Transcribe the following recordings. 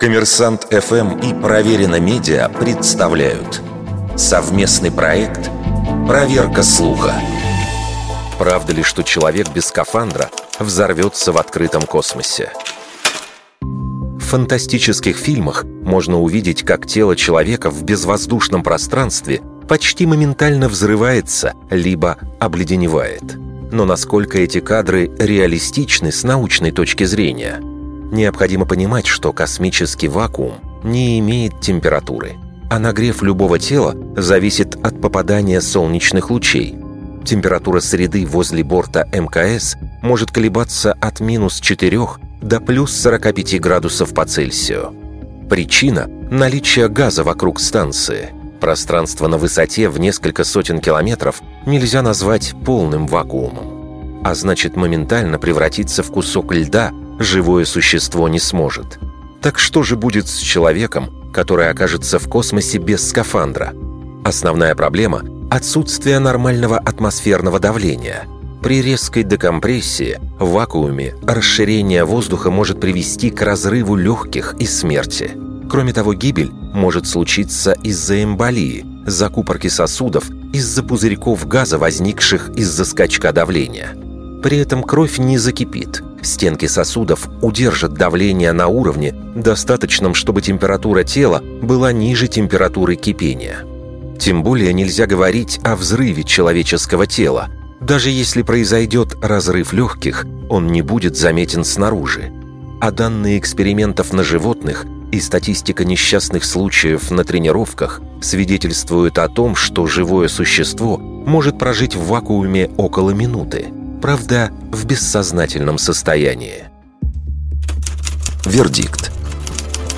Коммерсант ФМ и Проверено Медиа представляют совместный проект «Проверка слуха». Правда ли, что человек без скафандра взорвется в открытом космосе? В фантастических фильмах можно увидеть, как тело человека в безвоздушном пространстве почти моментально взрывается, либо обледеневает. Но насколько эти кадры реалистичны с научной точки зрения? Необходимо понимать, что космический вакуум не имеет температуры, а нагрев любого тела зависит от попадания солнечных лучей. Температура среды возле борта МКС может колебаться от минус 4 до плюс 45 градусов по Цельсию. Причина – наличие газа вокруг станции. Пространство на высоте в несколько сотен километров нельзя назвать полным вакуумом, а значит моментально превратиться в кусок льда – живое существо не сможет. Так что же будет с человеком, который окажется в космосе без скафандра? Основная проблема – отсутствие нормального атмосферного давления. При резкой декомпрессии в вакууме расширение воздуха может привести к разрыву легких и смерти. Кроме того, гибель может случиться из-за эмболии, закупорки сосудов, из-за пузырьков газа, возникших из-за скачка давления. При этом кровь не закипит – Стенки сосудов удержат давление на уровне, достаточном, чтобы температура тела была ниже температуры кипения. Тем более нельзя говорить о взрыве человеческого тела. Даже если произойдет разрыв легких, он не будет заметен снаружи. А данные экспериментов на животных и статистика несчастных случаев на тренировках свидетельствуют о том, что живое существо может прожить в вакууме около минуты – правда, в бессознательном состоянии. Вердикт.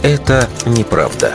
Это неправда.